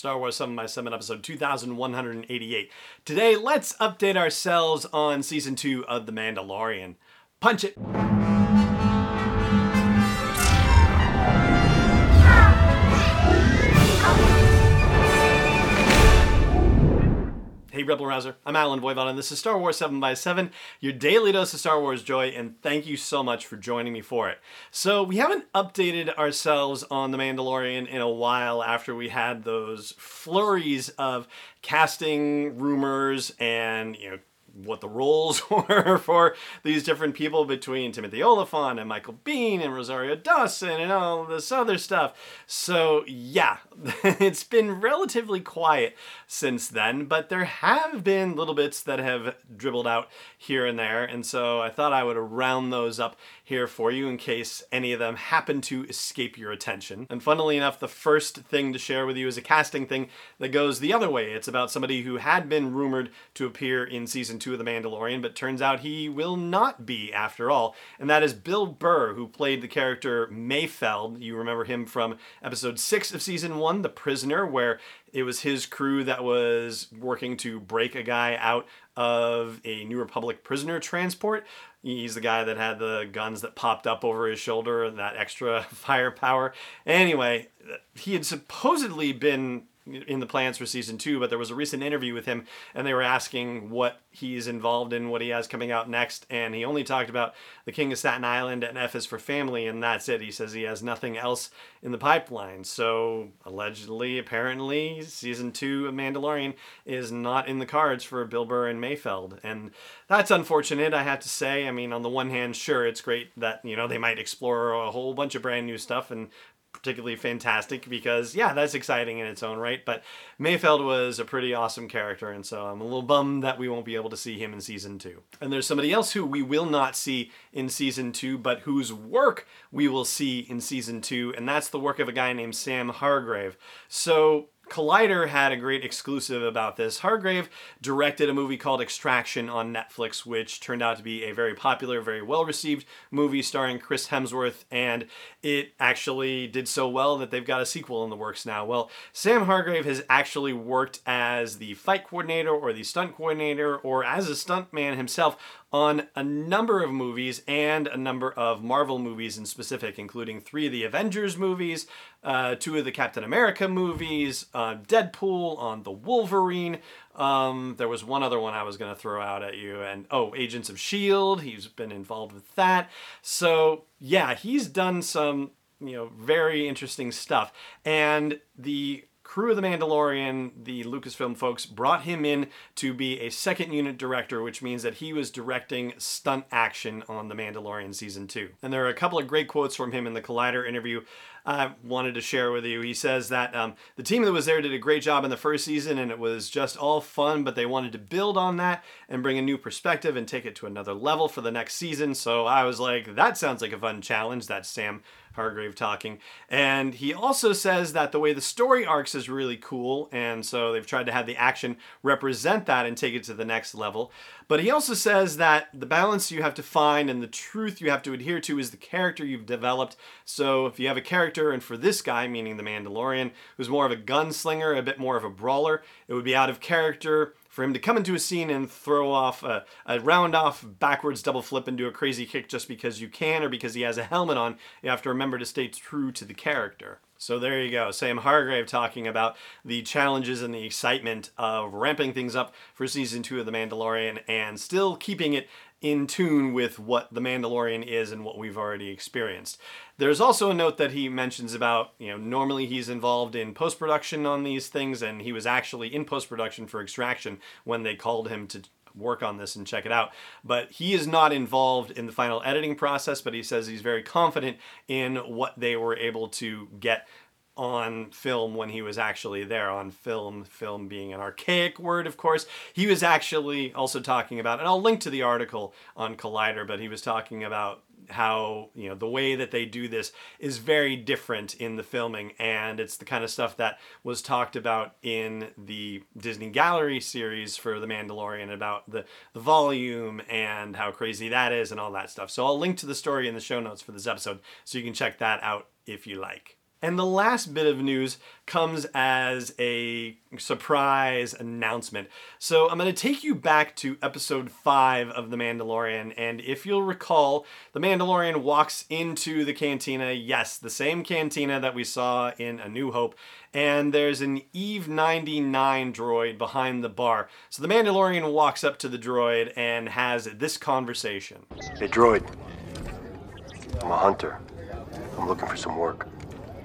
Star Wars 7 by 7 episode 2188. Today, let's update ourselves on season 2 of The Mandalorian. Punch it! Rebel Rouser. I'm Allen Voivod, and this is Star Wars 7 by 7 your daily dose of Star Wars joy, and thank you so much for joining me for it. So, we haven't updated ourselves on The Mandalorian in a while after we had those flurries of casting rumors and, you know, what the roles were for these different people between Timothy Olyphant and Michael Biehn and Rosario Dawson and all this other stuff. So, yeah, it's been relatively quiet since then, but there have been little bits that have dribbled out here and there, and so I thought I would round those up here for you in case any of them happen to escape your attention. And funnily enough, the first thing to share with you is a casting thing that goes the other way. It's about somebody who had been rumored to appear in season two of The Mandalorian, but turns out he will not be after all, and that is Bill Burr, who played the character Mayfeld. You remember him from episode six of season one, The Prisoner, where it was his crew that was working to break a guy out of a New Republic prisoner transport. He's the guy that had the guns that popped up over his shoulder and that extra firepower. Anyway, he had supposedly been in the plans for season two, but there was a recent interview with him and they were asking what he's involved in, what he has coming out next. And he only talked about The King of Staten Island and F is for Family, and that's it. He says he has nothing else in the pipeline. So, allegedly, apparently, season two of Mandalorian is not in the cards for Bill Burr and Mayfeld. And that's unfortunate, I have to say. I mean, on the one hand, sure, it's great that, you know, they might explore a whole bunch of brand new stuff and particularly fantastic because yeah that's exciting in its own right but mayfeld was a pretty awesome character and so i'm a little bummed that we won't be able to see him in season two. And there's somebody else who we will not see in season two but whose work we will see in season two and that's the work of a guy named sam hargrave. So Collider had a great exclusive about this. Hargrave directed a movie called Extraction on Netflix, which turned out to be a very popular, very well received movie starring Chris Hemsworth, and it actually did so well that they've got a sequel in the works now. Well, Sam Hargrave has actually worked as the fight coordinator or the stunt coordinator or as a stuntman himself on a number of movies and a number of Marvel movies in specific, including three of the Avengers movies, uh, two of the Captain America movies, Deadpool, on the Wolverine. Um, there was one other one I was going to throw out at you, and oh, Agents of S.H.I.E.L.D. He's been involved with that. So, yeah, he's done some, you know, very interesting stuff. And the crew of The Mandalorian, the Lucasfilm folks, brought him in to be a second unit director, which means that he was directing stunt action on The Mandalorian season two. And there are a couple of great quotes from him in the Collider interview I wanted to share with you. He says that um, the team that was there did a great job in the first season and it was just all fun, but they wanted to build on that and bring a new perspective and take it to another level for the next season. So I was like, that sounds like a fun challenge. That's Sam Hargrave talking. And he also says that the way the story arcs is really cool, and so they've tried to have the action represent that and take it to the next level. But he also says that the balance you have to find and the truth you have to adhere to is the character you've developed. So if you have a character, and for this guy, meaning the Mandalorian, who's more of a gunslinger, a bit more of a brawler, it would be out of character for him to come into a scene and throw off a, a, round off backwards double flip and do a crazy kick just because you can or because he has a helmet on, you have to remember to stay true to the character. So there you go. Sam Hargrave talking about the challenges and the excitement of ramping things up for season two of The Mandalorian and still keeping it in tune with what The Mandalorian is and what we've already experienced. There's also a note that he mentions about, you know, normally he's involved in post production on these things, and he was actually in post production for Extraction when they called him to work on this and check it out. But he is not involved in the final editing process, but he says he's very confident in what they were able to get on film when he was actually there on film film being an archaic word of course he was actually also talking about and i'll link to the article on collider but he was talking about how you know the way that they do this is very different in the filming and it's the kind of stuff that was talked about in the Disney Gallery series for The Mandalorian about the the volume and how crazy that is and all that stuff. So I'll link to the story in the show notes for this episode so you can check that out if you like. And the last bit of news comes as a surprise announcement. So I'm going to take you back to episode 5 of The Mandalorian. And if you'll recall, The Mandalorian walks into the cantina. Yes, the same cantina that we saw in A New Hope. And there's an Eve 99 droid behind the bar. So the Mandalorian walks up to the droid and has this conversation Hey, droid. I'm a hunter. I'm looking for some work.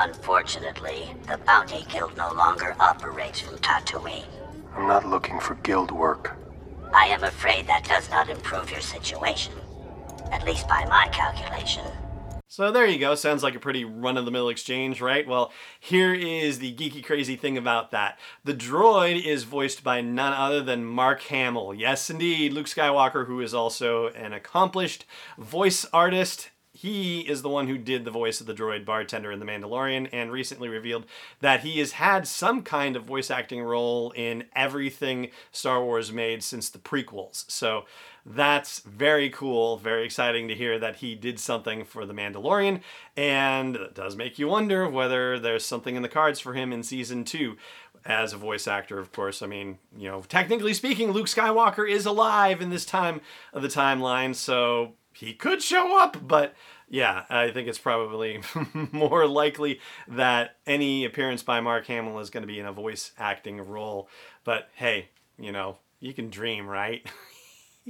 Unfortunately, the Bounty Guild no longer operates from Tatooine. I'm not looking for guild work. I am afraid that does not improve your situation. At least by my calculation. So there you go. Sounds like a pretty run of the mill exchange, right? Well, here is the geeky crazy thing about that. The droid is voiced by none other than Mark Hamill. Yes, indeed, Luke Skywalker, who is also an accomplished voice artist he is the one who did the voice of the droid bartender in The Mandalorian and recently revealed that he has had some kind of voice acting role in everything Star Wars made since the prequels. So that's very cool, very exciting to hear that he did something for The Mandalorian, and it does make you wonder whether there's something in the cards for him in season two as a voice actor, of course. I mean, you know, technically speaking, Luke Skywalker is alive in this time of the timeline, so he could show up, but yeah, I think it's probably more likely that any appearance by Mark Hamill is going to be in a voice acting role. But hey, you know, you can dream, right?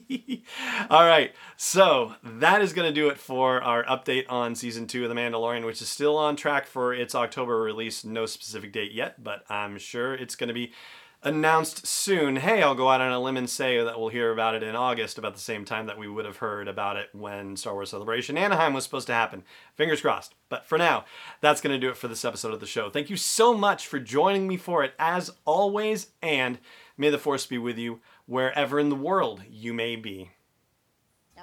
All right, so that is going to do it for our update on season two of The Mandalorian, which is still on track for its October release. No specific date yet, but I'm sure it's going to be announced soon. Hey, I'll go out on a limb and say that we'll hear about it in August, about the same time that we would have heard about it when Star Wars Celebration Anaheim was supposed to happen. Fingers crossed. But for now, that's going to do it for this episode of the show. Thank you so much for joining me for it, as always, and may the Force be with you wherever in the world you may be.